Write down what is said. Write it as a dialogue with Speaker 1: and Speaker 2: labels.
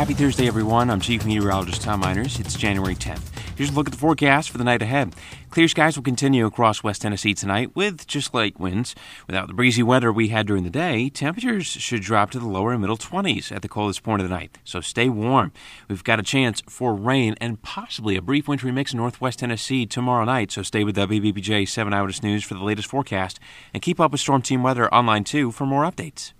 Speaker 1: Happy Thursday, everyone. I'm Chief Meteorologist Tom Meiners. It's January 10th. Here's a look at the forecast for the night ahead. Clear skies will continue across West Tennessee tonight with just light winds. Without the breezy weather we had during the day, temperatures should drop to the lower and middle 20s at the coldest point of the night. So stay warm. We've got a chance for rain and possibly a brief wintry mix in northwest Tennessee tomorrow night. So stay with WBBJ 7 Hours News for the latest forecast and keep up with Storm Team Weather online too for more updates.